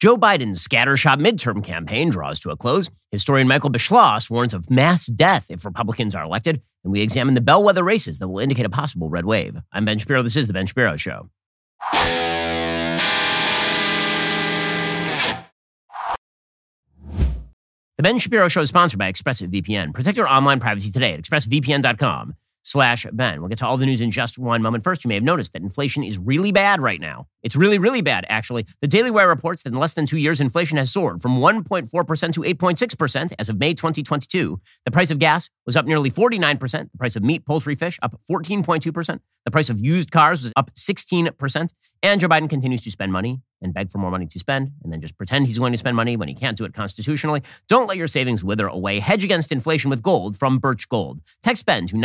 Joe Biden's scattershot midterm campaign draws to a close. Historian Michael Beschloss warns of mass death if Republicans are elected, and we examine the bellwether races that will indicate a possible red wave. I'm Ben Shapiro. This is The Ben Shapiro Show. The Ben Shapiro Show is sponsored by ExpressVPN. Protect your online privacy today at expressvpn.com slash Ben. We'll get to all the news in just one moment. First, you may have noticed that inflation is really bad right now. It's really, really bad, actually. The Daily Wire reports that in less than two years, inflation has soared from 1.4% to 8.6% as of May 2022. The price of gas was up nearly 49%. The price of meat, poultry, fish up 14.2%. The price of used cars was up 16%. And Joe Biden continues to spend money and beg for more money to spend and then just pretend he's going to spend money when he can't do it constitutionally. Don't let your savings wither away. Hedge against inflation with gold from Birch Gold. Text Ben to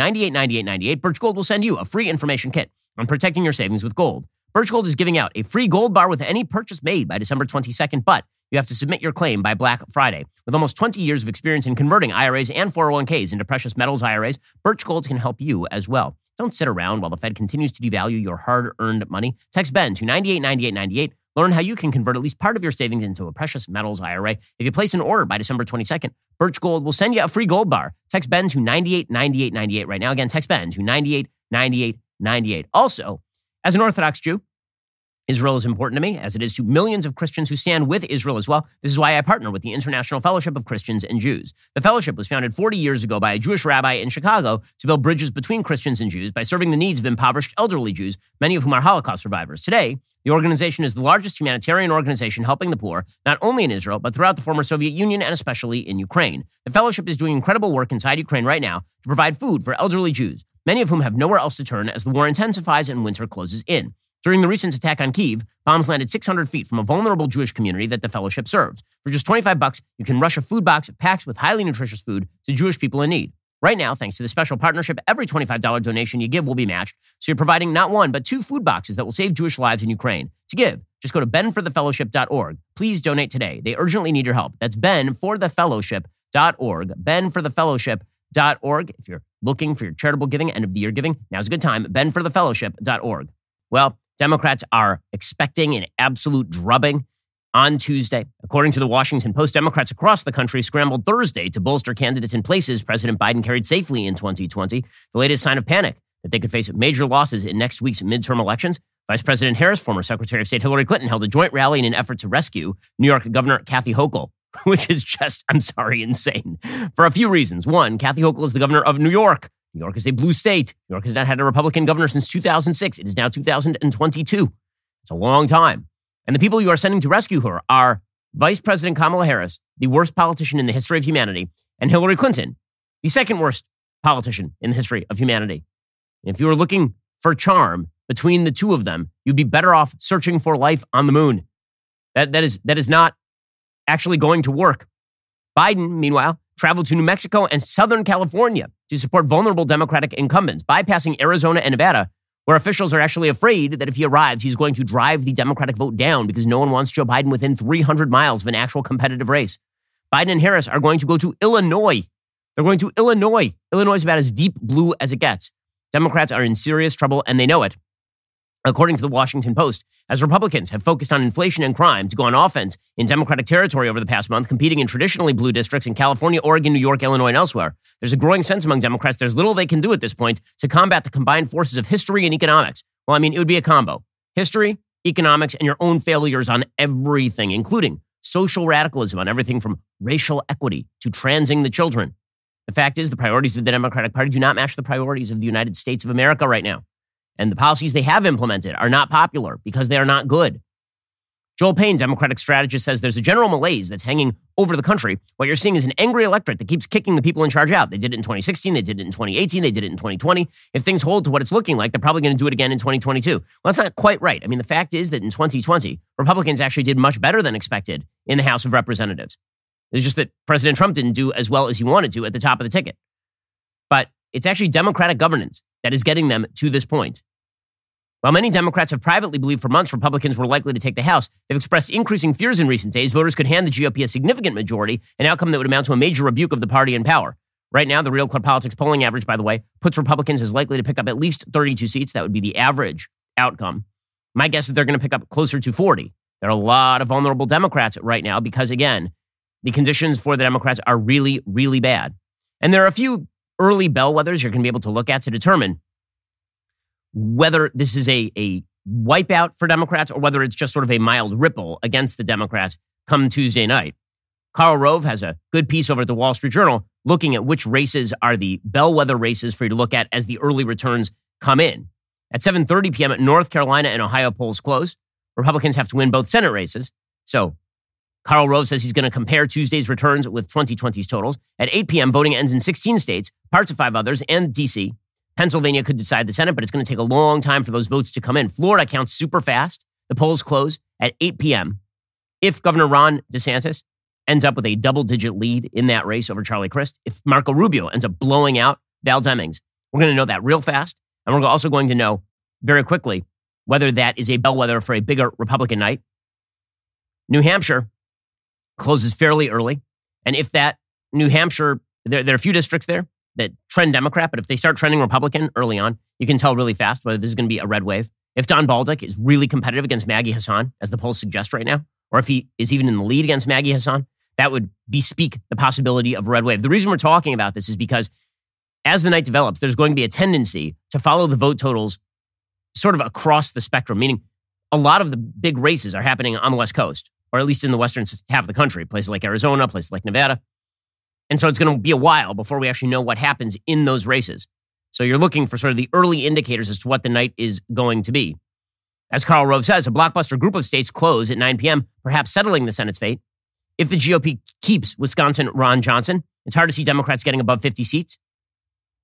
989898. Birch Gold will send you a free information kit on protecting your savings with gold. Birch Gold is giving out a free gold bar with any purchase made by December 22nd, but you have to submit your claim by Black Friday. With almost 20 years of experience in converting IRAs and 401ks into precious metals IRAs, Birch Gold can help you as well. Don't sit around while the Fed continues to devalue your hard earned money. Text Ben to 989898. Learn how you can convert at least part of your savings into a precious metals IRA. If you place an order by December 22nd, Birch Gold will send you a free gold bar. Text Ben to 989898 right now. Again, text Ben to 989898. Also, as an Orthodox Jew, Israel is important to me, as it is to millions of Christians who stand with Israel as well. This is why I partner with the International Fellowship of Christians and Jews. The fellowship was founded 40 years ago by a Jewish rabbi in Chicago to build bridges between Christians and Jews by serving the needs of impoverished elderly Jews, many of whom are Holocaust survivors. Today, the organization is the largest humanitarian organization helping the poor, not only in Israel, but throughout the former Soviet Union and especially in Ukraine. The fellowship is doing incredible work inside Ukraine right now to provide food for elderly Jews, many of whom have nowhere else to turn as the war intensifies and winter closes in. During the recent attack on Kiev, bombs landed 600 feet from a vulnerable Jewish community that the fellowship serves. For just 25 bucks, you can rush a food box packed with highly nutritious food to Jewish people in need. Right now, thanks to the special partnership, every $25 donation you give will be matched. So you're providing not one, but two food boxes that will save Jewish lives in Ukraine. To give, just go to benforthefellowship.org. Please donate today. They urgently need your help. That's benforthefellowship.org. Benforthefellowship.org. If you're looking for your charitable giving, end of the year giving, now's a good time. Benforthefellowship.org. Well, Democrats are expecting an absolute drubbing on Tuesday. According to the Washington Post, Democrats across the country scrambled Thursday to bolster candidates in places President Biden carried safely in 2020. The latest sign of panic that they could face major losses in next week's midterm elections. Vice President Harris, former Secretary of State Hillary Clinton, held a joint rally in an effort to rescue New York Governor Kathy Hochul, which is just, I'm sorry, insane for a few reasons. One, Kathy Hochul is the governor of New York. New York is a blue state. New York has not had a Republican governor since 2006. It is now 2022. It's a long time. And the people you are sending to rescue her are Vice President Kamala Harris, the worst politician in the history of humanity, and Hillary Clinton, the second worst politician in the history of humanity. If you were looking for charm between the two of them, you'd be better off searching for life on the moon. That, that, is, that is not actually going to work. Biden, meanwhile, traveled to New Mexico and Southern California to support vulnerable Democratic incumbents, bypassing Arizona and Nevada, where officials are actually afraid that if he arrives, he's going to drive the Democratic vote down because no one wants Joe Biden within 300 miles of an actual competitive race. Biden and Harris are going to go to Illinois. They're going to Illinois. Illinois is about as deep blue as it gets. Democrats are in serious trouble and they know it. According to the Washington Post, as Republicans have focused on inflation and crime to go on offense in Democratic territory over the past month, competing in traditionally blue districts in California, Oregon, New York, Illinois, and elsewhere, there's a growing sense among Democrats there's little they can do at this point to combat the combined forces of history and economics. Well, I mean, it would be a combo history, economics, and your own failures on everything, including social radicalism on everything from racial equity to transing the children. The fact is, the priorities of the Democratic Party do not match the priorities of the United States of America right now. And the policies they have implemented are not popular because they are not good. Joel Payne, Democratic strategist, says there's a general malaise that's hanging over the country. What you're seeing is an angry electorate that keeps kicking the people in charge out. They did it in 2016, they did it in 2018, they did it in 2020. If things hold to what it's looking like, they're probably going to do it again in 2022. Well, that's not quite right. I mean, the fact is that in 2020, Republicans actually did much better than expected in the House of Representatives. It's just that President Trump didn't do as well as he wanted to at the top of the ticket. But it's actually Democratic governance that is getting them to this point. While many Democrats have privately believed for months Republicans were likely to take the House, they've expressed increasing fears in recent days voters could hand the GOP a significant majority, an outcome that would amount to a major rebuke of the party in power. Right now, the Real Clear Politics polling average, by the way, puts Republicans as likely to pick up at least 32 seats. That would be the average outcome. My guess is they're going to pick up closer to 40. There are a lot of vulnerable Democrats right now because, again, the conditions for the Democrats are really, really bad. And there are a few early bellwethers you're going to be able to look at to determine whether this is a, a wipeout for Democrats or whether it's just sort of a mild ripple against the Democrats come Tuesday night. Karl Rove has a good piece over at the Wall Street Journal looking at which races are the bellwether races for you to look at as the early returns come in. At 7:30 p.m. at North Carolina and Ohio polls close. Republicans have to win both Senate races. So Karl Rove says he's going to compare Tuesday's returns with 2020's totals. At 8 p.m., voting ends in 16 states, parts of five others, and D.C. Pennsylvania could decide the Senate, but it's going to take a long time for those votes to come in. Florida counts super fast. The polls close at 8 p.m. If Governor Ron DeSantis ends up with a double digit lead in that race over Charlie Crist, if Marco Rubio ends up blowing out Val Demings, we're going to know that real fast. And we're also going to know very quickly whether that is a bellwether for a bigger Republican night. New Hampshire closes fairly early. And if that New Hampshire, there, there are a few districts there that trend Democrat, but if they start trending Republican early on, you can tell really fast whether this is going to be a red wave. If Don Bolduc is really competitive against Maggie Hassan, as the polls suggest right now, or if he is even in the lead against Maggie Hassan, that would bespeak the possibility of a red wave. The reason we're talking about this is because as the night develops, there's going to be a tendency to follow the vote totals sort of across the spectrum, meaning a lot of the big races are happening on the West Coast, or at least in the western half of the country, places like Arizona, places like Nevada. And so it's going to be a while before we actually know what happens in those races. So you're looking for sort of the early indicators as to what the night is going to be. As Karl Rove says, a blockbuster group of states close at 9 p.m., perhaps settling the Senate's fate. If the GOP keeps Wisconsin Ron Johnson, it's hard to see Democrats getting above 50 seats.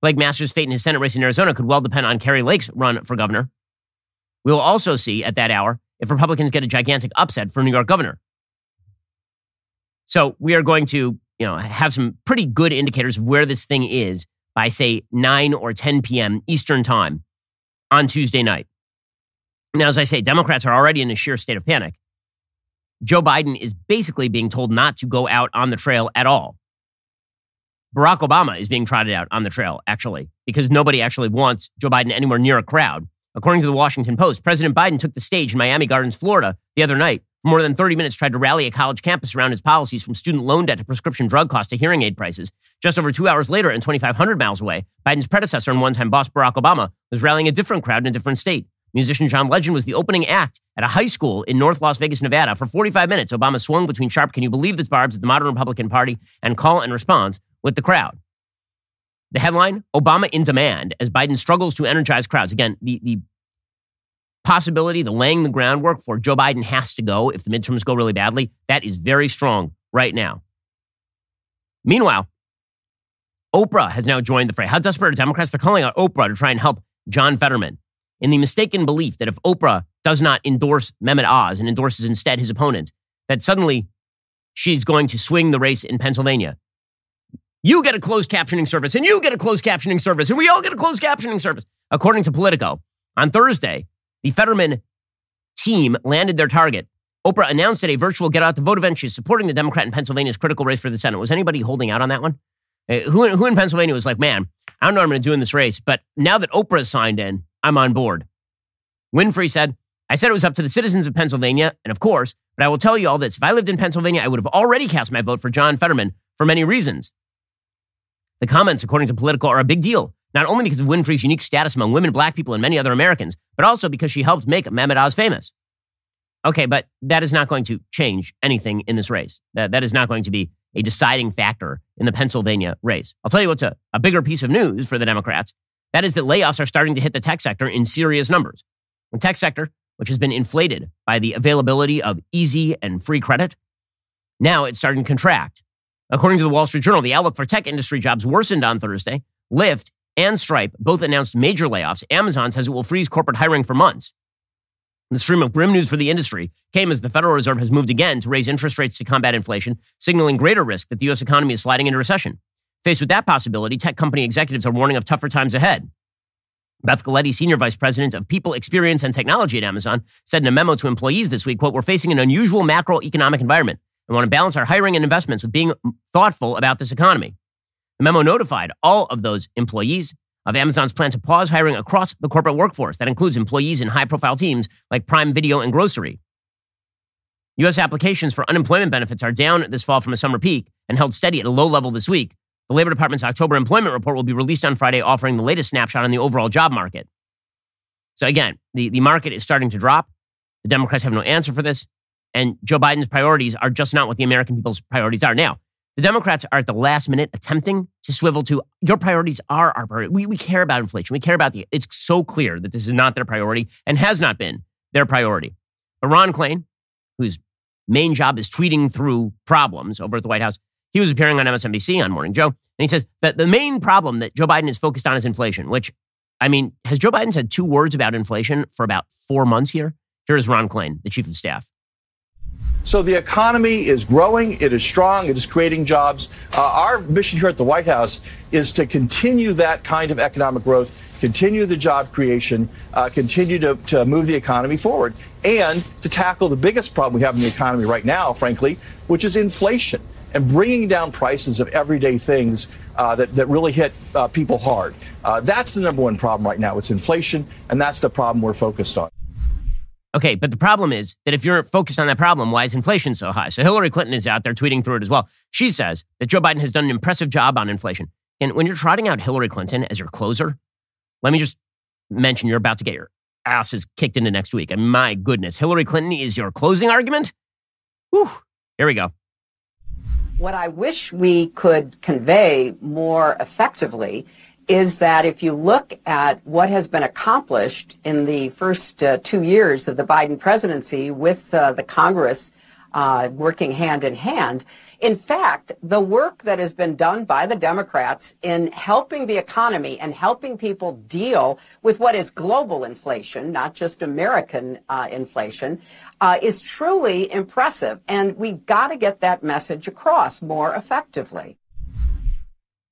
Blake Masters' fate in his Senate race in Arizona could well depend on Kari Lake's run for governor. We'll also see at that hour if Republicans get a gigantic upset for New York governor. So we are going to, you know, have some pretty good indicators of where this thing is by say 9 or 10 p.m. Eastern time on Tuesday night. Now, as I say, Democrats are already in a sheer state of panic. Joe Biden is basically being told not to go out on the trail at all. Barack Obama is being trotted out on the trail, actually, because nobody actually wants Joe Biden anywhere near a crowd. According to the Washington Post, President Biden took the stage in Miami Gardens, Florida, the other night. For more than 30 minutes, tried to rally a college campus around his policies from student loan debt to prescription drug costs to hearing aid prices. Just over two hours later, and 2,500 miles away, Biden's predecessor and one time boss Barack Obama was rallying a different crowd in a different state. Musician John Legend was the opening act at a high school in North Las Vegas, Nevada. For 45 minutes, Obama swung between sharp, can you believe this, barbs, at the modern Republican Party and call and response with the crowd. The headline Obama in demand as Biden struggles to energize crowds. Again, the, the possibility, the laying the groundwork for Joe Biden has to go if the midterms go really badly, that is very strong right now. Meanwhile, Oprah has now joined the fray. How desperate are Democrats? They're calling out Oprah to try and help John Fetterman in the mistaken belief that if Oprah does not endorse Mehmet Oz and endorses instead his opponent, that suddenly she's going to swing the race in Pennsylvania. You get a closed captioning service, and you get a closed captioning service, and we all get a closed captioning service. According to Politico, on Thursday, the Fetterman team landed their target. Oprah announced at a virtual get out the vote event she's supporting the Democrat in Pennsylvania's critical race for the Senate. Was anybody holding out on that one? Uh, who, who in Pennsylvania was like, man, I don't know what I'm going to do in this race, but now that Oprah signed in, I'm on board. Winfrey said, I said it was up to the citizens of Pennsylvania, and of course, but I will tell you all this. If I lived in Pennsylvania, I would have already cast my vote for John Fetterman for many reasons. The comments, according to Politico, are a big deal, not only because of Winfrey's unique status among women, black people, and many other Americans, but also because she helped make Mehmet Oz famous. Okay, but that is not going to change anything in this race. That, that is not going to be a deciding factor in the Pennsylvania race. I'll tell you what's a, a bigger piece of news for the Democrats. That is that layoffs are starting to hit the tech sector in serious numbers. The tech sector, which has been inflated by the availability of easy and free credit, now it's starting to contract. According to the Wall Street Journal, the outlook for tech industry jobs worsened on Thursday. Lyft and Stripe both announced major layoffs. Amazon says it will freeze corporate hiring for months. The stream of grim news for the industry came as the Federal Reserve has moved again to raise interest rates to combat inflation, signaling greater risk that the U.S. economy is sliding into recession. Faced with that possibility, tech company executives are warning of tougher times ahead. Beth Galetti, Senior Vice President of People Experience and Technology at Amazon, said in a memo to employees this week, quote, we're facing an unusual macroeconomic environment and want to balance our hiring and investments with being thoughtful about this economy. The memo notified all of those employees of Amazon's plan to pause hiring across the corporate workforce. That includes employees in high profile teams like Prime Video and Grocery. U.S. applications for unemployment benefits are down this fall from a summer peak and held steady at a low level this week. The Labor Department's October employment report will be released on Friday, offering the latest snapshot on the overall job market. So again, the, the market is starting to drop. The Democrats have no answer for this. And Joe Biden's priorities are just not what the American people's priorities are. Now, the Democrats are at the last minute attempting to swivel to your priorities are our priority. We, we care about inflation. We care about the, it's so clear that this is not their priority and has not been their priority. But Ron Klain, whose main job is tweeting through problems over at the White House, he was appearing on MSNBC on Morning Joe, and he says that the main problem that Joe Biden is focused on is inflation, which, I mean, has Joe Biden said two words about inflation for about four months here? Here is Ron Klain, the chief of staff. So the economy is growing, it is strong, it is creating jobs. Uh, our mission here at the White House is to continue that kind of economic growth, continue the job creation, uh, continue to, to move the economy forward, and to tackle the biggest problem we have in the economy right now, frankly, which is inflation and bringing down prices of everyday things uh, that, that really hit uh, people hard. Uh, that's the number one problem right now. It's inflation, and that's the problem we're focused on. Okay, but the problem is that if you're focused on that problem, why is inflation so high? So Hillary Clinton is out there tweeting through it as well. She says that Joe Biden has done an impressive job on inflation. And when you're trotting out Hillary Clinton as your closer, let me just mention you're about to get your asses kicked into next week. And my goodness, Hillary Clinton is your closing argument? Whew, here we go. What I wish we could convey more effectively is that if you look at what has been accomplished in the first uh, two years of the Biden presidency with uh, the Congress uh, working hand in hand, in fact, the work that has been done by the Democrats in helping the economy and helping people deal with what is global inflation, not just American uh, inflation, uh, is truly impressive. And we've got to get that message across more effectively.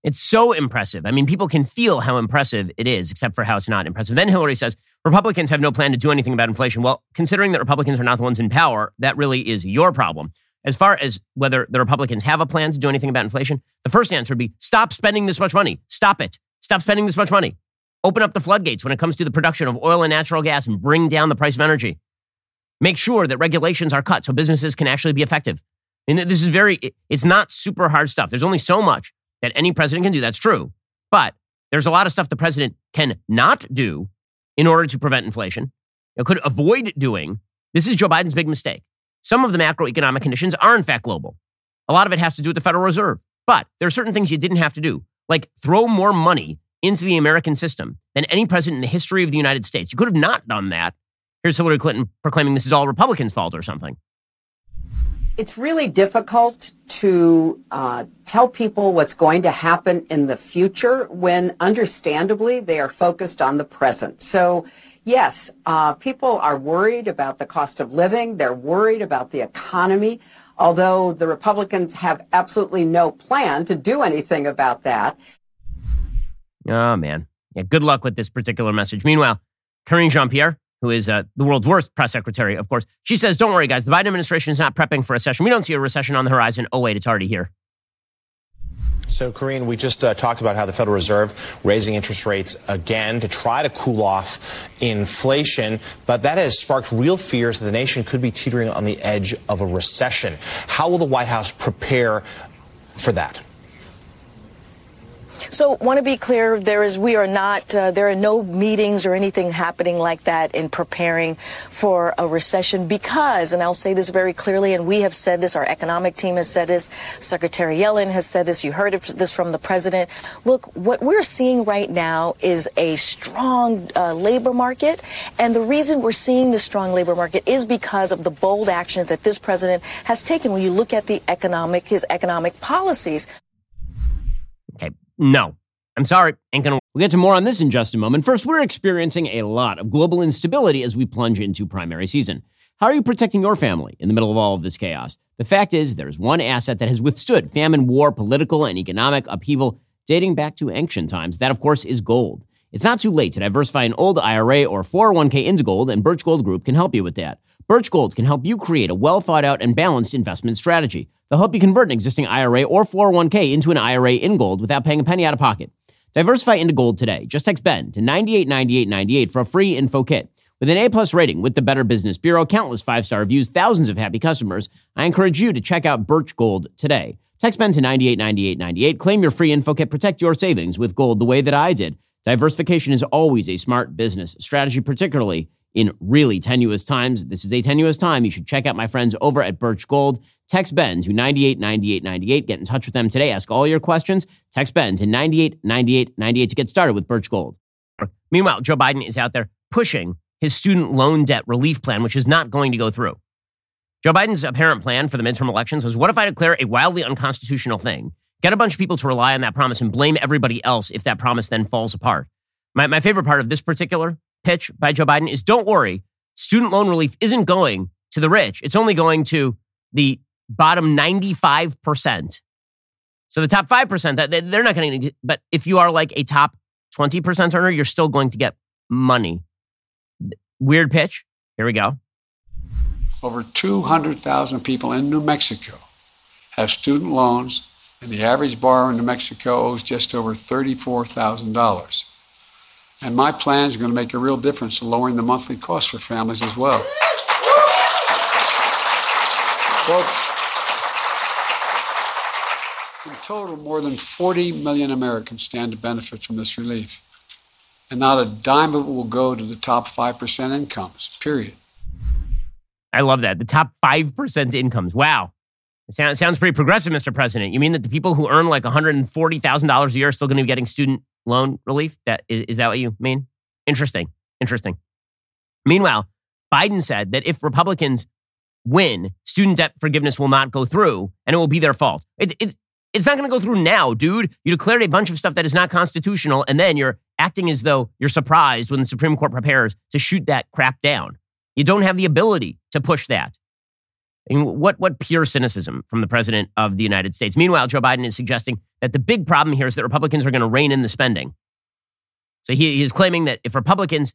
It's so impressive. I mean, people can feel how impressive it is, except for how it's not impressive. Then Hillary says Republicans have no plan to do anything about inflation. Well, considering that Republicans are not the ones in power, that really is your problem. As far as whether the Republicans have a plan to do anything about inflation, the first answer would be stop spending this much money. Stop it. Stop spending this much money. Open up the floodgates when it comes to the production of oil and natural gas and bring down the price of energy. Make sure that regulations are cut so businesses can actually be effective. Mean, this is very, it's not super hard stuff. There's only so much that any president can do. That's true. But there's a lot of stuff the president can not do in order to prevent inflation, it could avoid doing. This is Joe Biden's big mistake. Some of the macroeconomic conditions are, in fact, global. A lot of it has to do with the Federal Reserve. But there are certain things you didn't have to do, like throw more money into the American system than any president in the history of the United States. You could have not done that. Here's Hillary Clinton proclaiming this is all Republicans' fault or something. It's really difficult to uh, tell people what's going to happen in the future when, understandably, they are focused on the present. So, yes, uh, people are worried about the cost of living. They're worried about the economy, although the Republicans have absolutely no plan to do anything about that. Oh, man. Yeah, good luck with this particular message. Meanwhile, Karine Jean Pierre, who is uh, the world's worst press secretary, of course, she says, Don't worry, guys. The Biden administration is not prepping for a recession. We don't see a recession on the horizon. Oh, wait, it's already here. So, Karine, we just uh, talked about how the Federal Reserve raising interest rates again to try to cool off inflation, but that has sparked real fears that the nation could be teetering on the edge of a recession. How will the White House prepare for that? So, want to be clear, there is we are not uh, there are no meetings or anything happening like that in preparing for a recession because, and I'll say this very clearly, and we have said this, our economic team has said this, Secretary Yellen has said this, you heard this from the president. Look, what we're seeing right now is a strong uh, labor market, and the reason we're seeing the strong labor market is because of the bold actions that this president has taken. When you look at the economic his economic policies. No. I'm sorry, ain't gonna. We'll get to more on this in just a moment. First, we're experiencing a lot of global instability as we plunge into primary season. How are you protecting your family in the middle of all of this chaos? The fact is, there's one asset that has withstood famine, war, political, and economic upheaval dating back to ancient times. That, of course, is gold. It's not too late to diversify an old IRA or 401k into gold, and Birch Gold Group can help you with that. Birch Gold can help you create a well thought out and balanced investment strategy. They'll help you convert an existing IRA or 401k into an IRA in gold without paying a penny out of pocket. Diversify into gold today. Just text Ben to 989898 for a free info kit. With an A-plus rating with the Better Business Bureau, countless five-star reviews, thousands of happy customers, I encourage you to check out Birch Gold today. Text Ben to 989898. Claim your free info kit. Protect your savings with gold the way that I did. Diversification is always a smart business strategy, particularly in really tenuous times. This is a tenuous time. You should check out my friends over at Birch Gold. Text Ben to 989898. Get in touch with them today. Ask all your questions. Text Ben to 989898 to get started with Birch Gold. Meanwhile, Joe Biden is out there pushing his student loan debt relief plan, which is not going to go through. Joe Biden's apparent plan for the midterm elections was what if I declare a wildly unconstitutional thing, get a bunch of people to rely on that promise, and blame everybody else if that promise then falls apart? My, my favorite part of this particular pitch by Joe Biden is don't worry, student loan relief isn't going to the rich, it's only going to the bottom 95%. So the top 5%, that they're not going to, but if you are like a top 20% earner, you're still going to get money. Weird pitch. Here we go. Over 200,000 people in New Mexico have student loans, and the average borrower in New Mexico owes just over $34,000. And my plan is going to make a real difference in lowering the monthly cost for families as well. Folks, in total, more than 40 million Americans stand to benefit from this relief and not a dime of it will go to the top 5% incomes, period. I love that. The top 5% incomes. Wow. It sounds, pretty progressive, Mr. President. You mean that the people who earn like $140,000 a year are still going to be getting student loan relief? That is, is that what you mean? Interesting. Interesting. Meanwhile, Biden said that if Republicans win, student debt forgiveness will not go through and it will be their fault. It, it, it's not going to go through now, dude. You declared a bunch of stuff that is not constitutional, and then you're acting as though you're surprised when the Supreme Court prepares to shoot that crap down. You don't have the ability to push that. I mean, what, what pure cynicism from the president of the United States. Meanwhile, Joe Biden is suggesting that the big problem here is that Republicans are going to rein in the spending. So he, he is claiming that if Republicans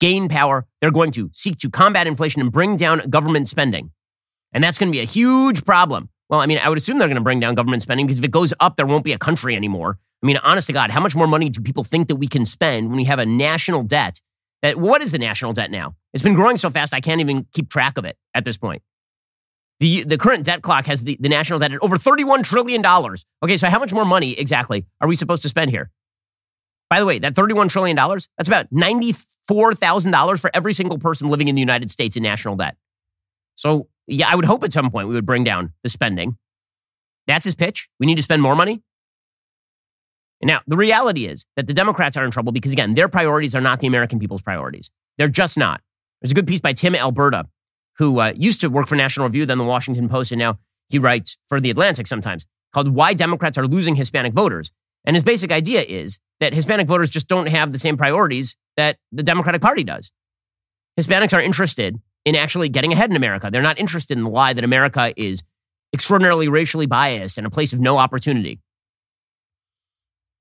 gain power, they're going to seek to combat inflation and bring down government spending. And that's going to be a huge problem well, I mean, I would assume they're going to bring down government spending because if it goes up, there won't be a country anymore. I mean, honest to God, how much more money do people think that we can spend when we have a national debt? That what is the national debt now? It's been growing so fast I can't even keep track of it at this point. The the current debt clock has the, the national debt at over $31 trillion. Okay, so how much more money exactly are we supposed to spend here? By the way, that $31 trillion, that's about $94,000 for every single person living in the United States in national debt. So yeah, I would hope at some point we would bring down the spending. That's his pitch. We need to spend more money. now, the reality is that the Democrats are in trouble because, again, their priorities are not the American people's priorities. They're just not. There's a good piece by Tim Alberta, who uh, used to work for National Review, then the Washington Post, and now he writes for The Atlantic sometimes, called Why Democrats Are Losing Hispanic Voters. And his basic idea is that Hispanic voters just don't have the same priorities that the Democratic Party does. Hispanics are interested in actually getting ahead in America. They're not interested in the lie that America is extraordinarily racially biased and a place of no opportunity.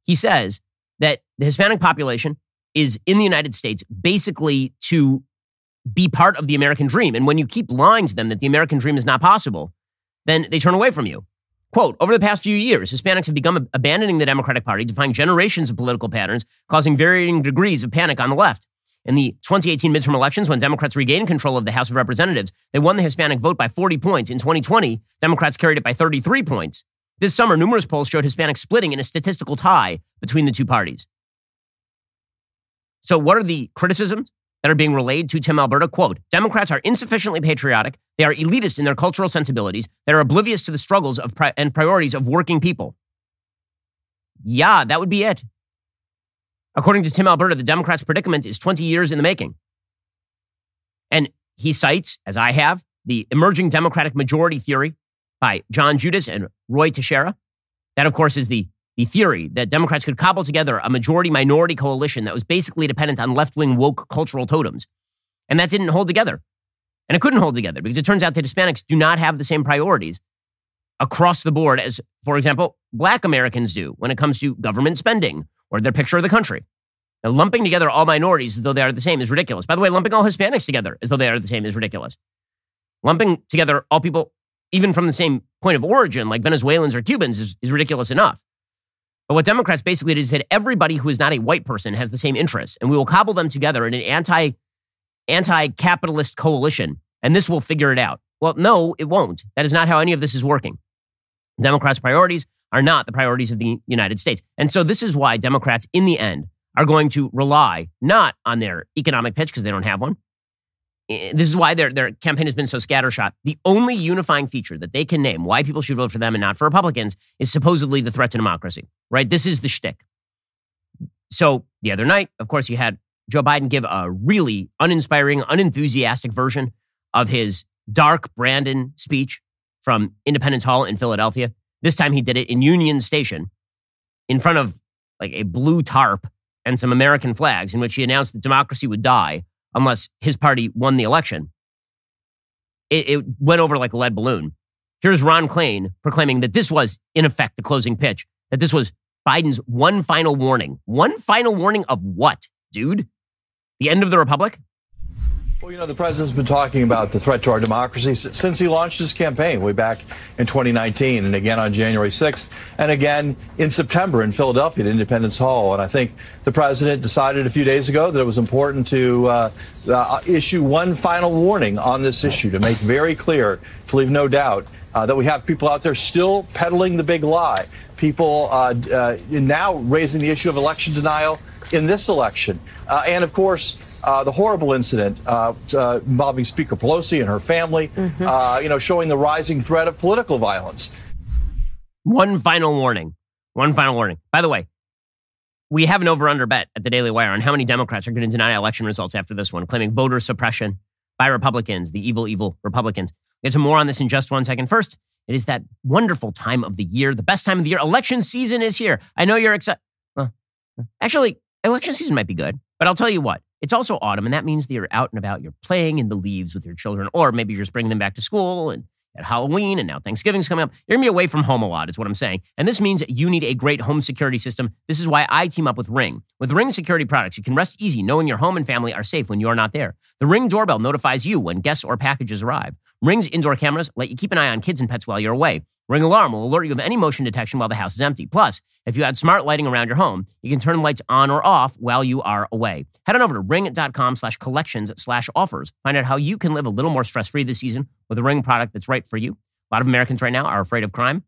He says that the Hispanic population is in the United States basically to be part of the American dream. And when you keep lying to them that the American dream is not possible, then they turn away from you. Quote, over the past few years, Hispanics have begun abandoning the Democratic Party, defying generations of political patterns, causing varying degrees of panic on the left. In the 2018 midterm elections, when Democrats regained control of the House of Representatives, they won the Hispanic vote by 40 points. In 2020, Democrats carried it by 33 points. This summer, numerous polls showed Hispanics splitting in a statistical tie between the two parties. So, what are the criticisms that are being relayed to Tim Alberta? Quote Democrats are insufficiently patriotic. They are elitist in their cultural sensibilities. They are oblivious to the struggles of pri- and priorities of working people. Yeah, that would be it. According to Tim Alberta, the Democrats' predicament is 20 years in the making. And he cites, as I have, the emerging Democratic majority theory by John Judis and Ruy Teixeira. That, of course, is the, the theory that Democrats could cobble together a majority minority coalition that was basically dependent on left wing woke cultural totems. And that didn't hold together. And it couldn't hold together because it turns out that Hispanics do not have the same priorities across the board as, for example, black Americans do when it comes to government spending or their picture of the country. Now, lumping together all minorities as though they are the same is ridiculous. By the way, lumping all Hispanics together as though they are the same is ridiculous. Lumping together all people, even from the same point of origin, like Venezuelans or Cubans, is, is ridiculous enough. But what Democrats basically did is that everybody who is not a white person has the same interests, and we will cobble them together in an anti anti capitalist coalition, and this will figure it out. Well, no, it won't. That is not how any of this is working. Democrats' priorities are not the priorities of the United States. And so this is why Democrats, in the end, are going to rely not on their economic pitch because they don't have one. This is why their, their campaign has been so scattershot. The only unifying feature that they can name why people should vote for them and not for Republicans is supposedly the threat to democracy, right? This is the shtick. So the other night, of course, you had Joe Biden give a really uninspiring, unenthusiastic version of his dark Brandon speech from Independence Hall in Philadelphia. This time he did it in Union Station in front of like a blue tarp and some American flags in which he announced that democracy would die unless his party won the election. It, it went over like a lead balloon. Here's Ron Klain proclaiming that this was, in effect, the closing pitch, that this was Biden's one final warning. One final warning of what, dude? The end of the republic? Well, you know, the president's been talking about the threat to our democracy since he launched his campaign way back in 2019 and again on January 6th and again in September in Philadelphia at Independence Hall. And I think the president decided a few days ago that it was important to uh, uh, issue one final warning on this issue to make very clear, to leave no doubt, uh, that we have people out there still peddling the big lie, people uh, uh, now raising the issue of election denial in this election. Uh, and of course, uh, the horrible incident uh, uh, involving Speaker Pelosi and her family, mm-hmm. Uh, you know, showing the rising threat of political violence. One final warning. One final warning. By the way, we have an over under bet at the Daily Wire on how many Democrats are going to deny election results after this one, claiming voter suppression by Republicans, the evil, evil Republicans. We'll get to more on this in just one second. First, it is that wonderful time of the year, the best time of the year. Election season is here. I know you're excited. Well, actually, election season might be good, but I'll tell you what, it's also autumn, and that means that you're out and about, you're playing in the leaves with your children, or maybe you're just bringing them back to school and at Halloween, and now Thanksgiving's coming up. You're gonna be away from home a lot, is what I'm saying. And this means you need a great home security system. This is why I team up with Ring. With Ring security products, you can rest easy knowing your home and family are safe when you're not there. The Ring doorbell notifies you when guests or packages arrive. Ring's indoor cameras let you keep an eye on kids and pets while you're away. Ring alarm will alert you of any motion detection while the house is empty. Plus, if you add smart lighting around your home, you can turn lights on or off while you are away. Head on over to ring.com slash collections slash offers. Find out how you can live a little more stress-free this season with a Ring product that's right for you. A lot of Americans right now are afraid of crime.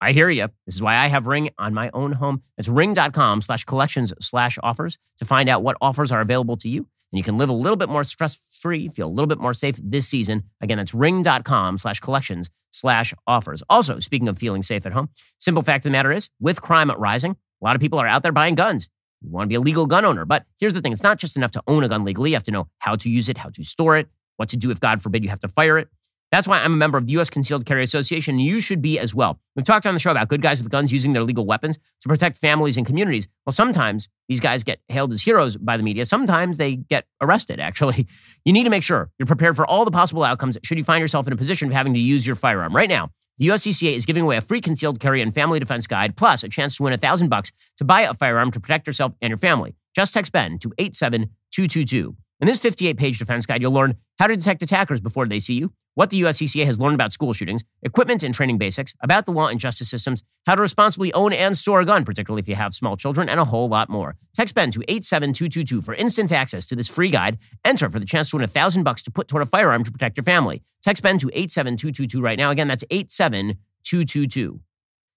I hear you. This is why I have Ring on my own home. It's ring.com slash collections slash offers to find out what offers are available to you and you can live a little bit more stress free, feel a little bit more safe this season. Again, that's ring.com slash collections slash offers. Also, speaking of feeling safe at home, simple fact of the matter is with crime rising, a lot of people are out there buying guns. You want to be a legal gun owner. But here's the thing it's not just enough to own a gun legally. You have to know how to use it, how to store it, what to do if, God forbid, you have to fire it. That's why I'm a member of the U.S. Concealed Carry Association, you should be as well. We've talked on the show about good guys with guns using their legal weapons to protect families and communities. Well, sometimes these guys get hailed as heroes by the media. Sometimes they get arrested, actually. You need to make sure you're prepared for all the possible outcomes should you find yourself in a position of having to use your firearm. Right now, the USCCA is giving away a free concealed carry and family defense guide, plus a chance to win a thousand bucks to buy a firearm to protect yourself and your family. Just text Ben to 87222. In this 58 page defense guide, you'll learn how to detect attackers before they see you, what the USCCA has learned about school shootings, equipment and training basics, about the law and justice systems, how to responsibly own and store a gun, particularly if you have small children, and a whole lot more. Text Ben to 87222 for instant access to this free guide. Enter for the chance to win a thousand bucks to put toward a firearm to protect your family. Text Ben to 87222 right now. Again, that's 87222.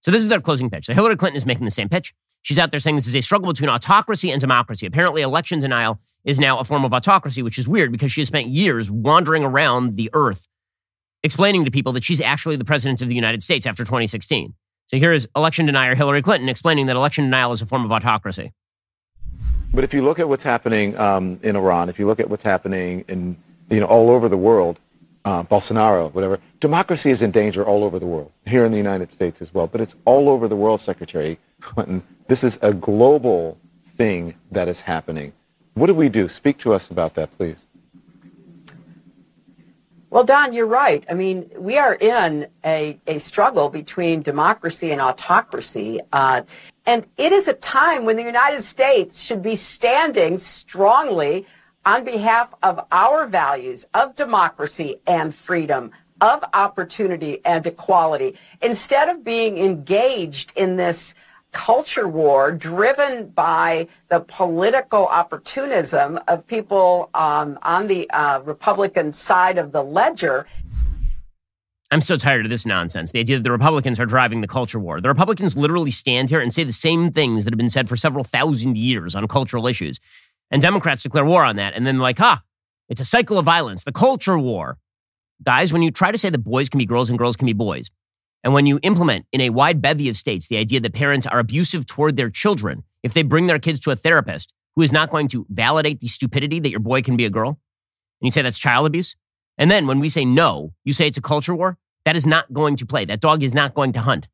So this is their closing pitch. So Hillary Clinton is making the same pitch. She's out there saying this is a struggle between autocracy and democracy. Apparently, election denial is now a form of autocracy, which is weird because she has spent years wandering around the earth explaining to people that she's actually the president of the United States after 2016. So here is election denier Hillary Clinton explaining that election denial is a form of autocracy. But if you look at what's happening um, in Iran, if you look at what's happening in you know all over the world, uh, Bolsonaro, whatever, democracy is in danger all over the world. Here in the United States as well, but it's all over the world, Secretary Clinton. This is a global thing that is happening. What do we do? Speak to us about that, please. Well, Don, you're right. I mean, we are in a, a struggle between democracy and autocracy. Uh, and it is a time when the United States should be standing strongly on behalf of our values of democracy and freedom, of opportunity and equality, instead of being engaged in this culture war driven by the political opportunism of people um, on the uh, Republican side of the ledger. I'm so tired of this nonsense. The idea that the Republicans are driving the culture war. The Republicans literally stand here and say the same things that have been said for several thousand years on cultural issues. And Democrats declare war on that. And then, like, ah, it's a cycle of violence, the culture war. Guys, when you try to say that boys can be girls and girls can be boys, and when you implement in a wide bevy of states the idea that parents are abusive toward their children if they bring their kids to a therapist who is not going to validate the stupidity that your boy can be a girl, and you say that's child abuse, and then when we say no, you say it's a culture war, that is not going to play. That dog is not going to hunt.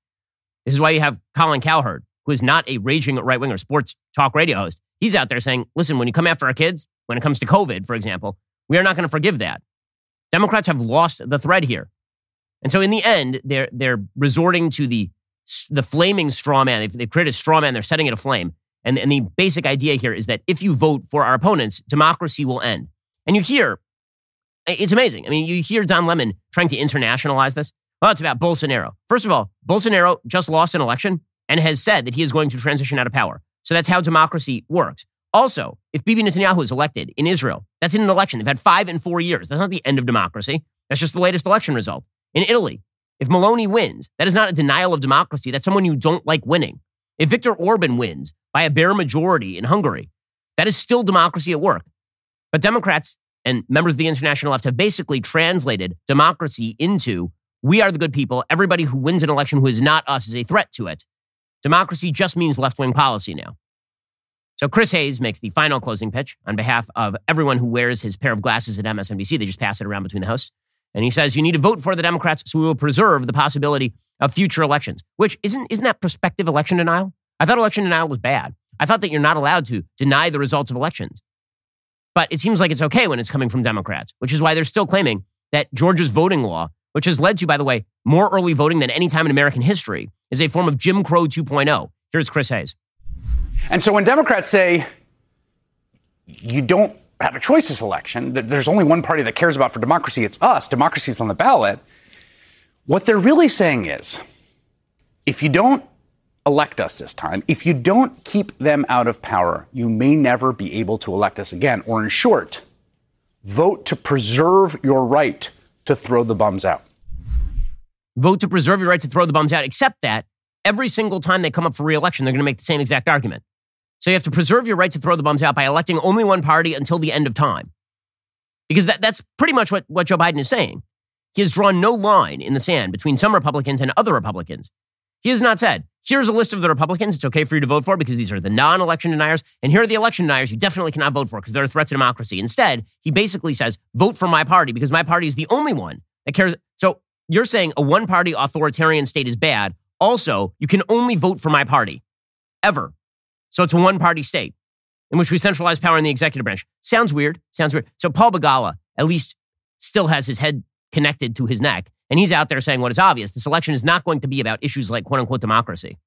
This is why you have Colin Cowherd, who is not a raging right winger sports talk radio host. He's out there saying, listen, when you come after our kids, when it comes to COVID, for example, we are not going to forgive that. Democrats have lost the thread here. And so in the end, they're they're resorting to the the flaming straw man. They've, they've created a straw man. They're setting it aflame. And, and the basic idea here is that if you vote for our opponents, democracy will end. And you hear, it's amazing. I mean, you hear Don Lemon trying to internationalize this. Well, it's about Bolsonaro. First of all, Bolsonaro just lost an election and has said that he is going to transition out of power. So that's how democracy works. Also, if Bibi Netanyahu is elected in Israel, that's in an election. They've had five in four years. That's not the end of democracy. That's just the latest election result. In Italy, if Meloni wins, that is not a denial of democracy. That's someone you don't like winning. If Viktor Orban wins by a bare majority in Hungary, that is still democracy at work. But Democrats and members of the international left have basically translated democracy into we are the good people. Everybody who wins an election who is not us is a threat to it. Democracy just means left wing policy now. So Chris Hayes makes the final closing pitch on behalf of everyone who wears his pair of glasses at MSNBC. They just pass it around between the hosts. And he says you need to vote for the Democrats so we will preserve the possibility of future elections, which isn't, isn't that prospective election denial? I thought election denial was bad. I thought that you're not allowed to deny the results of elections. But it seems like it's okay when it's coming from Democrats, which is why they're still claiming that Georgia's voting law, which has led to, by the way, more early voting than any time in American history, is a form of Jim Crow 2.0. Here's Chris Hayes. And so when Democrats say you don't have a choice this election. There's only one party that cares about for democracy. It's us. Democracy is on the ballot. What they're really saying is if you don't elect us this time, if you don't keep them out of power, you may never be able to elect us again. Or in short, vote to preserve your right to throw the bums out. Vote to preserve your right to throw the bums out, except that every single time they come up for reelection, they're going to make the same exact argument. So you have to preserve your right to throw the bums out by electing only one party until the end of time. Because that, that's pretty much what, what Joe Biden is saying. He has drawn no line in the sand between some Republicans and other Republicans. He has not said, here's a list of the Republicans it's okay for you to vote for because these are the non election deniers. And here are the election deniers you definitely cannot vote for because they're a threat to democracy. Instead, he basically says, vote for my party because my party is the only one that cares. So you're saying a one party authoritarian state is bad. Also, you can only vote for my party ever. So it's a one party state in which we centralize power in the executive branch. Sounds weird. Sounds weird. So Paul Begala at least still has his head connected to his neck. And he's out there saying what is obvious. This election is not going to be about issues like quote unquote democracy.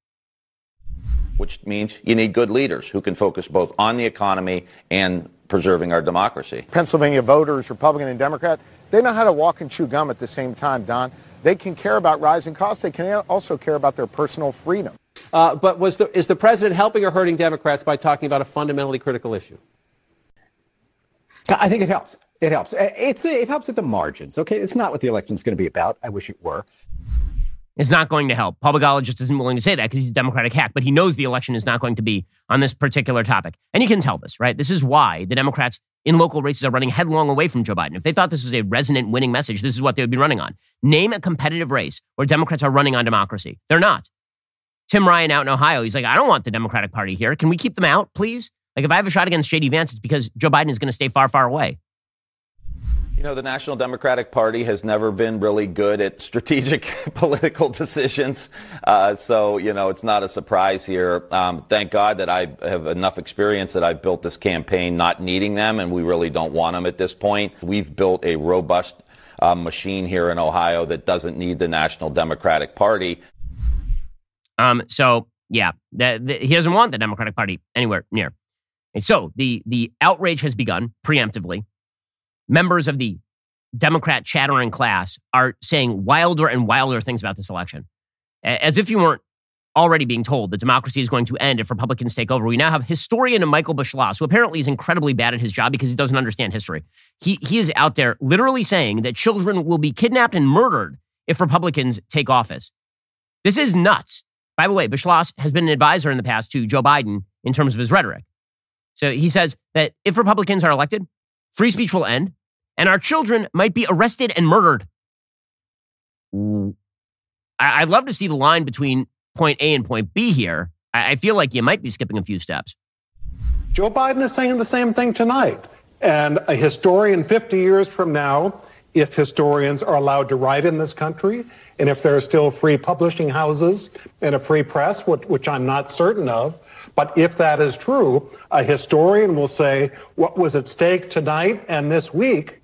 Which means you need good leaders who can focus both on the economy and preserving our democracy. Pennsylvania voters, Republican and Democrat, they know how to walk and chew gum at the same time, Don. They can care about rising costs. They can also care about their personal freedom. Uh, but was the, is the president helping or hurting Democrats by talking about a fundamentally critical issue? I think it helps. It helps. Uh, it's it helps at the margins. Okay, it's not what the election is going to be about. I wish it were. It's not going to help. Begala isn't willing to say that because he's a Democratic hack, but he knows the election is not going to be on this particular topic. And you can tell this, right? This is why the Democrats in local races are running headlong away from Joe Biden. If they thought this was a resonant winning message, this is what they would be running on. Name a competitive race where Democrats are running on democracy. They're not. Tim Ryan out in Ohio, he's like, I don't want the Democratic Party here. Can we keep them out, please? Like, if I have a shot against J.D. Vance, it's because Joe Biden is going to stay far, far away. You know, the National Democratic Party has never been really good at strategic political decisions. Uh, so, you know, it's not a surprise here. Um, thank God that I have enough experience that I've built this campaign not needing them, and we really don't want them at this point. We've built a robust uh, machine here in Ohio that doesn't need the National Democratic Party. Um, so yeah, the, the, he doesn't want the Democratic Party anywhere near. And so the the outrage has begun preemptively. Members of the Democrat chattering class are saying wilder and wilder things about this election, as if you weren't already being told that democracy is going to end if Republicans take over. We now have historian Michael Beschloss, who apparently is incredibly bad at his job because he doesn't understand history. He, he is out there literally saying that children will be kidnapped and murdered if Republicans take office. This is nuts. By the way, Beschloss has been an advisor in the past to Joe Biden in terms of his rhetoric. So he says that if Republicans are elected, free speech will end and our children might be arrested and murdered. I'd love to see the line between point A and point B here. I feel like you might be skipping a few steps. Joe Biden is saying the same thing tonight. And a historian 50 years from now, if historians are allowed to write in this country, and if there are still free publishing houses and a free press, which, which I'm not certain of, but if that is true, a historian will say what was at stake tonight and this week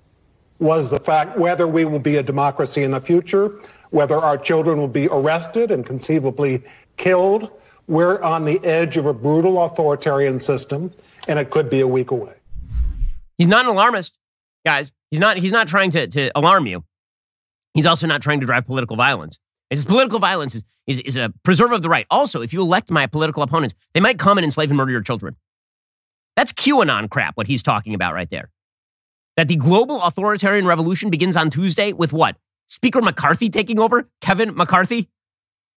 was the fact whether we will be a democracy in the future, whether our children will be arrested and conceivably killed. We're on the edge of a brutal authoritarian system, and it could be a week away. He's not an alarmist, guys. He's not. He's not trying to, to alarm you. He's also not trying to drive political violence. His political violence is, is, is a preserve of the right. Also, if you elect my political opponents, they might come and enslave and murder your children. That's QAnon crap, what he's talking about right there. That the global authoritarian revolution begins on Tuesday with what? Speaker McCarthy taking over? Kevin McCarthy?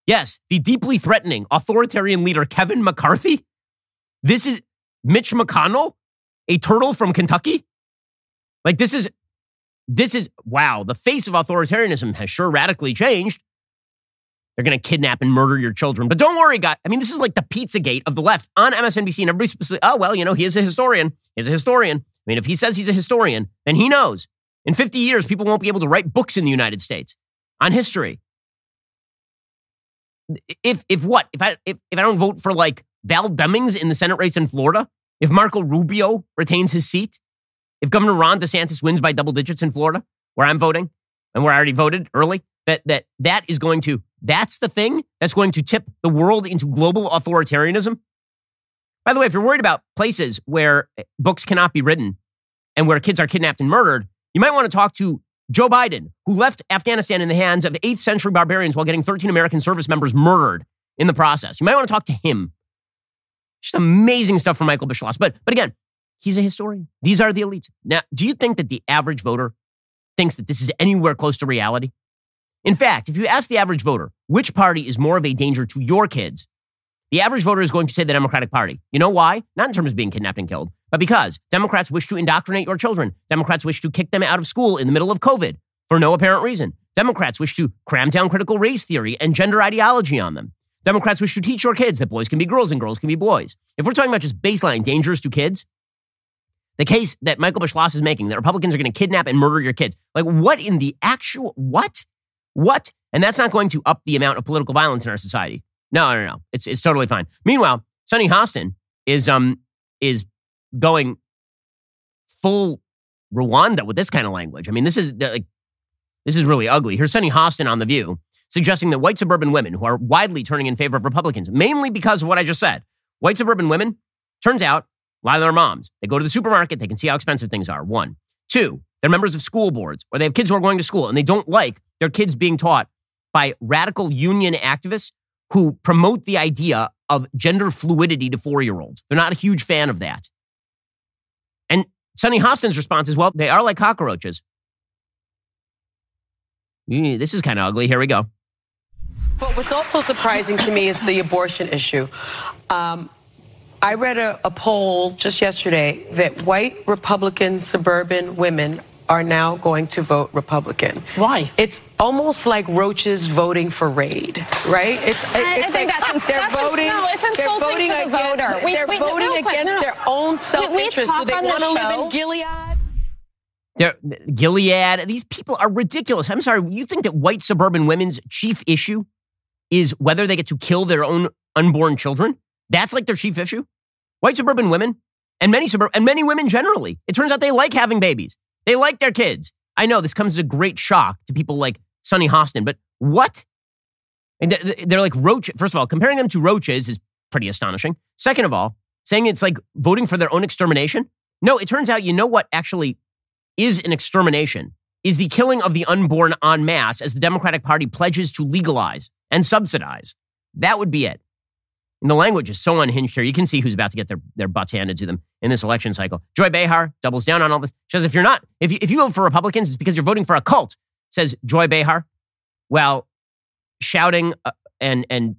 Yes, the deeply threatening authoritarian leader, Kevin McCarthy. This is Mitch McConnell, a turtle from Kentucky. Like, this is, this is, wow, the face of authoritarianism has sure radically changed. They're going to kidnap and murder your children. But don't worry, guys. I mean, this is like the Pizzagate of the left on MSNBC, and everybody's oh, well, you know, he is a historian. He's a historian. I mean, if he says he's a historian, then he knows. In 50 years, people won't be able to write books in the United States on history. If if what? If I if, if I don't vote for like Val Demings in the Senate race in Florida, if Marco Rubio retains his seat, if Governor Ron DeSantis wins by double digits in Florida, where I'm voting, and where I already voted early, that that that is going to that's the thing that's going to tip the world into global authoritarianism. By the way, if you're worried about places where eh, books cannot be written and where kids are kidnapped and murdered, you might want to talk to Joe Biden, who left Afghanistan in the hands of 8th century barbarians while getting 13 American service members murdered in the process. You might want to talk to him. Just amazing stuff from Michael Beschloss. But, but again, he's a historian. These are the elites. Now, do you think that the average voter thinks that this is anywhere close to reality? In fact, if you ask the average voter which party is more of a danger to your kids, the average voter is going to say the Democratic Party. You know why? Not in terms of being kidnapped and killed, but because Democrats wish to indoctrinate your children. Democrats wish to kick them out of school in the middle of COVID for no apparent reason. Democrats wish to cram down critical race theory and gender ideology on them. Democrats wish to teach your kids that boys can be girls and girls can be boys. If we're talking about just baseline dangers to kids, the case that Michael Beschloss is making that Republicans are going to kidnap and murder your kids, like what in the actual, what? What? And that's not going to up the amount of political violence in our society. No, no, no. It's, it's totally fine. Meanwhile, Sunny Hostin is, um, is going full Rwanda with this kind of language. I mean, this is like this is really ugly. Here's Sunny Hostin on The View suggesting that white suburban women who are widely turning in favor of Republicans, mainly because of what I just said, white suburban women, turns out, lie to their moms. They go to the supermarket, they can see how expensive things are. One. Two, they're members of school boards or they have kids who are going to school and they don't like their kids being taught by radical union activists who promote the idea of gender fluidity to four year olds. They're not a huge fan of that. And Sunny Hostin's response is, well, they are like cockroaches. This is kind of ugly. Here we go. But what's also surprising to me is the abortion issue. Um, I read a, a poll just yesterday that white Republican suburban women are now going to vote Republican. Why? It's almost like roaches voting for Raid, right? It's, it's I, I think like that's, they're that's voting. No, it's insulting voting to the against, voter. We, they're we, voting no, against no, no. their own self-interest. Do they want to live in Gilead? They're, Gilead, these people are ridiculous. I'm sorry, you think that white suburban women's chief issue is whether they get to kill their own unborn children? That's like their chief issue? White suburban women and many suburban and many women generally. It turns out they like having babies. They like their kids. I know this comes as a great shock to people like Sunny Hostin, but what? And they're like roach. First of all, comparing them to roaches is pretty astonishing. Second of all, saying it's like voting for their own extermination. No, it turns out you know what actually is an extermination is the killing of the unborn en masse as the Democratic Party pledges to legalize and subsidize. That would be it. And the language is so unhinged here. You can see who's about to get their, their butts handed to them in this election cycle. Joy Behar doubles down on all this. She says, if you're not, if you, if you vote for Republicans, it's because you're voting for a cult, says Joy Behar, while shouting uh, and, and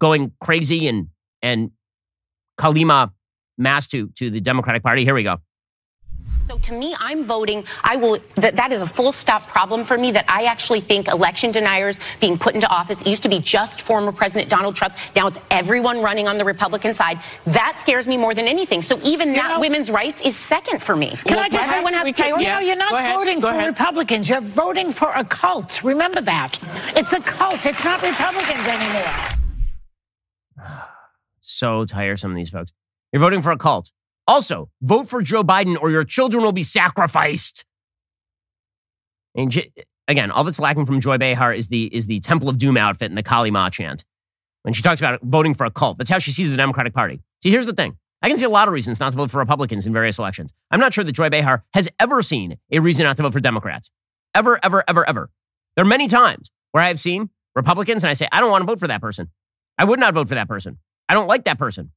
going crazy and, and Kalima mass to, to the Democratic Party. Here we go. So to me, I'm voting. I will. That that is a full stop problem for me. That I actually think election deniers being put into office it used to be just former President Donald Trump. Now it's everyone running on the Republican side. That scares me more than anything. So even You not know- women's rights is second for me. Can I just everyone ask- has we can- priorities. You know, you're not voting for Republicans. You're voting for a cult. Remember that. It's a cult. It's not Republicans anymore. So tiresome, these folks. You're voting for a cult. Also, vote for Joe Biden or your children will be sacrificed. And again, all that's lacking from Joy Behar is the is the Temple of Doom outfit and the Kali Ma chant. When she talks about voting for a cult, that's how she sees the Democratic Party. See, here's the thing. I can see a lot of reasons not to vote for Republicans in various elections. I'm not sure that Joy Behar has ever seen a reason not to vote for Democrats. Ever, ever, ever, ever. There are many times where I have seen Republicans and I say, I don't want to vote for that person. I would not vote for that person. I don't like that person.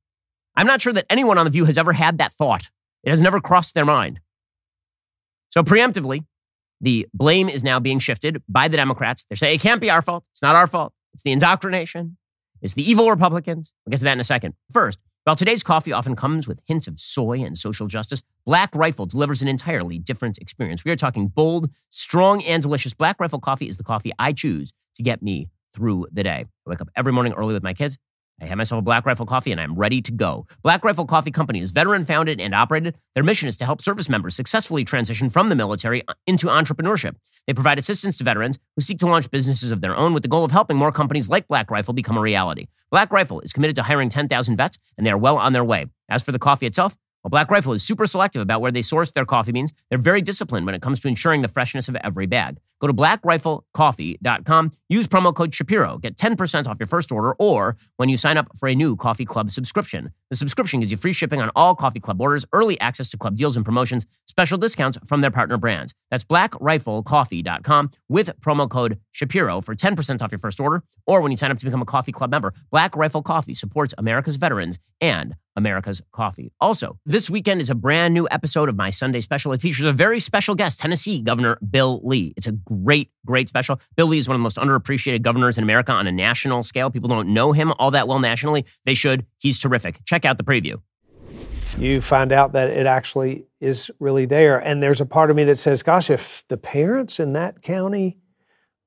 I'm not sure that anyone on The View has ever had that thought. It has never crossed their mind. So preemptively, the blame is now being shifted by the Democrats. They're saying it can't be our fault. It's not our fault. It's the indoctrination. It's the evil Republicans. We'll get to that in a second. First, while today's coffee often comes with hints of soy and social justice, Black Rifle delivers an entirely different experience. We are talking bold, strong, and delicious. Black Rifle coffee is the coffee I choose to get me through the day. I wake up every morning early with my kids. I have myself a Black Rifle coffee and I'm ready to go. Black Rifle Coffee Company is veteran founded and operated. Their mission is to help service members successfully transition from the military uh, into entrepreneurship. They provide assistance to veterans who seek to launch businesses of their own with the goal of helping more companies like Black Rifle become a reality. Black Rifle is committed to hiring 10,000 vets and they are well on their way. As for the coffee itself, well, Black Rifle is super selective about where they source their coffee beans. They're very disciplined when it comes to ensuring the freshness of every bag. Go to blackriflecoffee.com, use promo code Shapiro, get 10% off your first order, or when you sign up for a new Coffee Club subscription. The subscription gives you free shipping on all Coffee Club orders, early access to club deals and promotions, special discounts from their partner brands. That's blackriflecoffee.com with promo code Shapiro for 10% off your first order, or when you sign up to become a Coffee Club member. Black Rifle Coffee supports America's veterans and America's coffee. Also, this weekend is a brand new episode of my Sunday special. It features a very special guest, Tennessee Governor Bill Lee. It's a great, great special. Bill Lee is one of the most underappreciated governors in America on a national scale. People don't know him all that well nationally. They should. He's terrific. Check out the preview. you find out that it actually is really there. And there's a part of me that says, gosh, if the parents in that county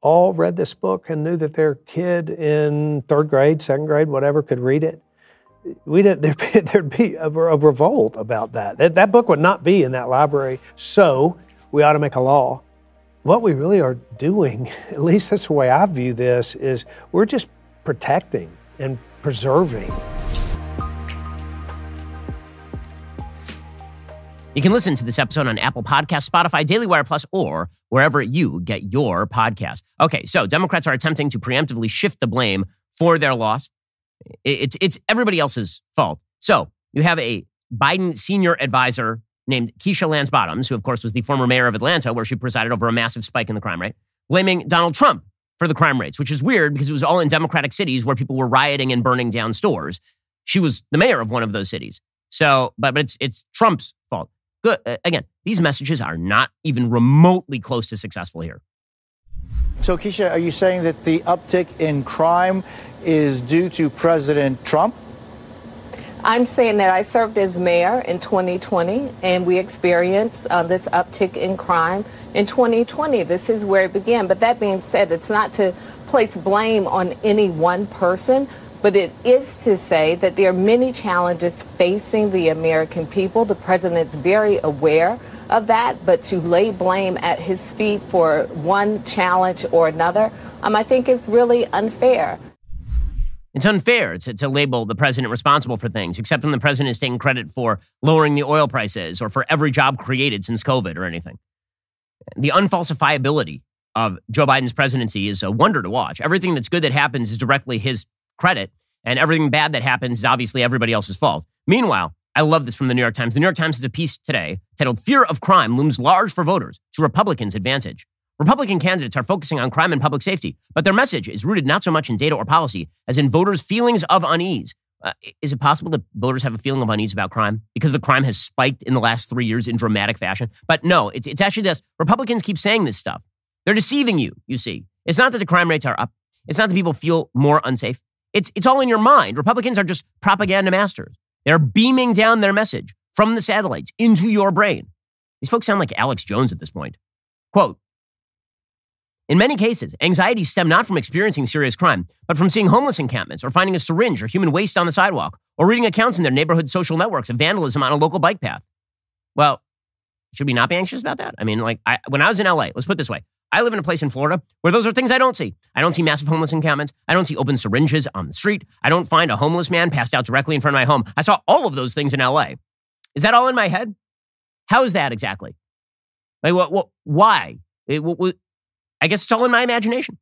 all read this book and knew that their kid in third grade, second grade, whatever, could read it, we did, there'd be, there'd be a, a revolt about that. that. That book would not be in that library. So we ought to make a law. What we really are doing, at least that's the way I view this, is we're just protecting and preserving You can listen to this episode on Apple Podcasts, Spotify, Daily Wire Plus, or wherever you get your podcast. Okay, so Democrats are attempting to preemptively shift the blame for their loss. It's it's everybody else's fault. So you have a Biden senior advisor named Keisha Lance Bottoms, who of course was the former mayor of Atlanta, where she presided over a massive spike in the crime rate, blaming Donald Trump for the crime rates, which is weird because it was all in Democratic cities where people were rioting and burning down stores. She was the mayor of one of those cities. So, but, but it's it's Trump's fault. Good. Uh, again, these messages are not even remotely close to successful here. So, Keisha, are you saying that the uptick in crime is due to President Trump? I'm saying that I served as mayor in 2020, and we experienced uh, this uptick in crime in 2020. This is where it began. But that being said, it's not to place blame on any one person, but it is to say that there are many challenges facing the American people. The president's very aware of that, but to lay blame at his feet for one challenge or another, um, I think is really unfair. It's unfair to, to label the president responsible for things, except when the president is taking credit for lowering the oil prices or for every job created since COVID or anything. The unfalsifiability of Joe Biden's presidency is a wonder to watch. Everything that's good that happens is directly his credit, and everything bad that happens is obviously everybody else's fault. Meanwhile, I love this from the New York Times. The New York Times has a piece today titled Fear of Crime Looms Large for Voters to Republicans' Advantage. Republican candidates are focusing on crime and public safety, but their message is rooted not so much in data or policy as in voters' feelings of unease. Uh, is it possible that voters have a feeling of unease about crime because the crime has spiked in the last three years in dramatic fashion? But no, it's, it's actually this. Republicans keep saying this stuff. They're deceiving you, you see. It's not that the crime rates are up. It's not that people feel more unsafe. It's, it's all in your mind. Republicans are just propaganda masters. They're beaming down their message from the satellites into your brain. These folks sound like Alex Jones at this point. Quote, in many cases, anxieties stem not from experiencing serious crime, but from seeing homeless encampments or finding a syringe or human waste on the sidewalk or reading accounts in their neighborhood social networks of vandalism on a local bike path. Well, should we not be anxious about that? I mean, like, I, when I was in LA, let's put this way I live in a place in Florida where those are things I don't see. I don't see massive homeless encampments. I don't see open syringes on the street. I don't find a homeless man passed out directly in front of my home. I saw all of those things in LA. Is that all in my head? How is that exactly? Like, what, what, why? It, what, I guess it's all in my imagination.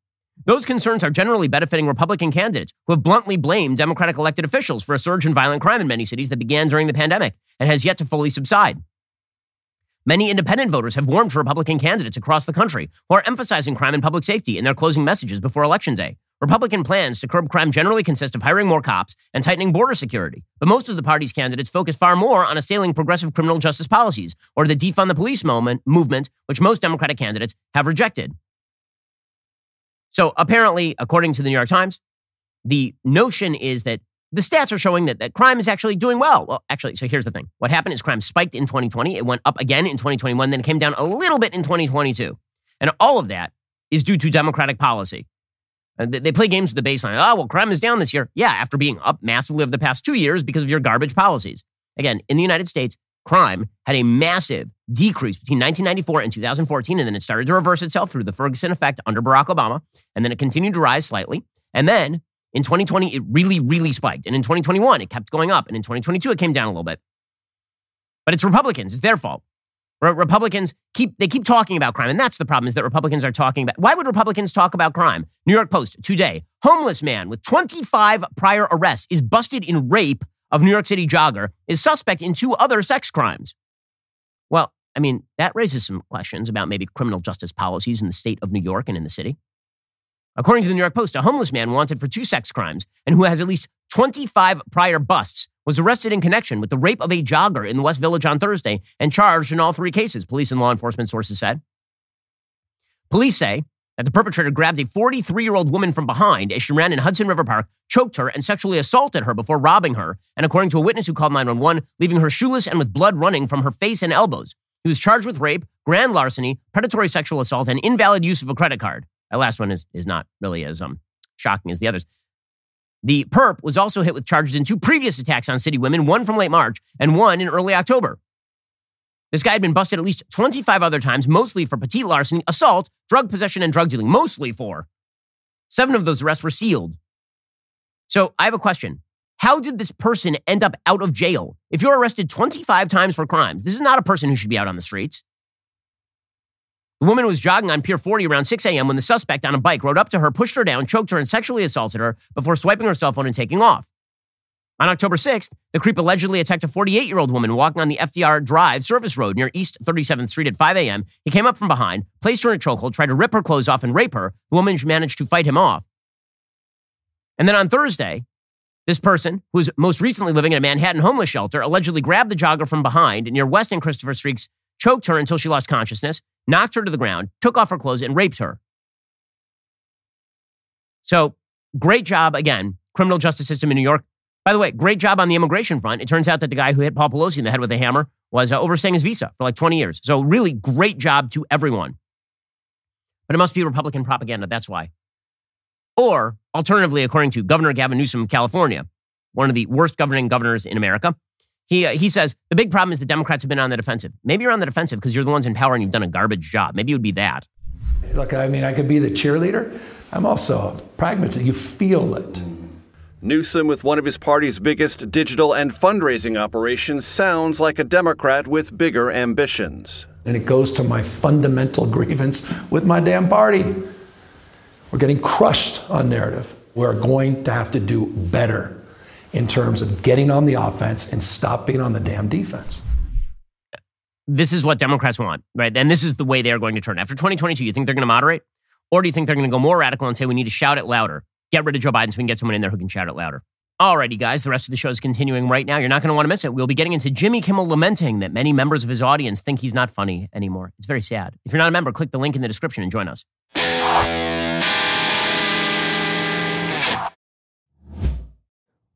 Those concerns are generally benefiting Republican candidates who have bluntly blamed Democratic elected officials for a surge in violent crime in many cities that began during the pandemic and has yet to fully subside. Many independent voters have warmed to Republican candidates across the country who are emphasizing crime and public safety in their closing messages before Election Day. Republican plans to curb crime generally consist of hiring more cops and tightening border security, but most of the party's candidates focus far more on assailing progressive criminal justice policies or the defund the police moment, movement, which most Democratic candidates have rejected. So apparently, according to the New York Times, the notion is that the stats are showing that, that crime is actually doing well. Well, actually, so here's the thing. What happened is crime spiked in 2020. It went up again in 2021, then it came down a little bit in 2022. And all of that is due to Democratic policy. They play games with the baseline. Oh, well, crime is down this year. Yeah, after being up massively over the past two years because of your garbage policies. Again, in the United States, crime had a massive decrease between 1994 and 2014, and then it started to reverse itself through the Ferguson effect under Barack Obama, and then it continued to rise slightly. And then in 2020, it really, really spiked. And in 2021, it kept going up. And in 2022, it came down a little bit. But it's Republicans. It's their fault. Republicans keep they keep talking about crime, and that's the problem. Is that Republicans are talking about why would Republicans talk about crime? New York Post today: homeless man with 25 prior arrests is busted in rape of New York City jogger is suspect in two other sex crimes. Well, I mean, that raises some questions about maybe criminal justice policies in the state of New York and in the city. According to the New York Post, a homeless man wanted for two sex crimes and who has at least 25 prior busts was arrested in connection with the rape of a jogger in the West Village on Thursday and charged in all three cases, police and law enforcement sources said. Police say that the perpetrator grabbed a 43 year old woman from behind as she ran in Hudson River Park, choked her, and sexually assaulted her before robbing her. And according to a witness who called 911, leaving her shoeless and with blood running from her face and elbows. He was charged with rape, grand larceny, predatory sexual assault, and invalid use of a credit card. That last one is, is not really as um, shocking as the others. The perp was also hit with charges in two previous attacks on city women, one from late March and one in early October. This guy had been busted at least 25 other times, mostly for petit larceny, assault, drug possession, and drug dealing, mostly for. Seven of those arrests were sealed. So I have a question. How did this person end up out of jail? If you're arrested 25 times for crimes, this is not a person who should be out on the streets. The woman was jogging on Pier 40 around 6 a.m. when the suspect on a bike rode up to her, pushed her down, choked her, and sexually assaulted her before swiping her cell phone and taking off. On October 6th, the creep allegedly attacked a 48 year old woman walking on the FDR Drive service road near East 37th Street at 5 a.m. He came up from behind, placed her in a chokehold, tried to rip her clothes off and rape her. The woman managed to fight him off. And then on Thursday, this person, who's most recently living in a Manhattan homeless shelter, allegedly grabbed the jogger from behind near West and Christopher Streets, choked her until she lost consciousness, knocked her to the ground, took off her clothes, and raped her. So, great job again, criminal justice system in New York by the way, great job on the immigration front. It turns out that the guy who hit Paul Pelosi in the head with a hammer was uh, overstaying his visa for like 20 years. So, really great job to everyone. But it must be Republican propaganda. That's why. Or, alternatively, according to Governor Gavin Newsom of California, one of the worst governing governors in America, he, uh, he says the big problem is the Democrats have been on the defensive. Maybe you're on the defensive because you're the ones in power and you've done a garbage job. Maybe it would be that. Look, I mean, I could be the cheerleader. I'm also a pragmatist. You feel it. Newsom, with one of his party's biggest digital and fundraising operations, sounds like a Democrat with bigger ambitions. And it goes to my fundamental grievance with my damn party. We're getting crushed on narrative. We're going to have to do better in terms of getting on the offense and stop being on the damn defense. This is what Democrats want, right? And this is the way they are going to turn. After 2022, you think they're going to moderate? Or do you think they're going to go more radical and say we need to shout it louder? get rid of Joe Biden so we can get someone in there who can shout it louder. Alrighty, guys, the rest of the show is continuing right now. You're not going to want to miss it. We'll be getting into Jimmy Kimmel lamenting that many members of his audience think he's not funny anymore. It's very sad. If you're not a member, click the link in the description and join us.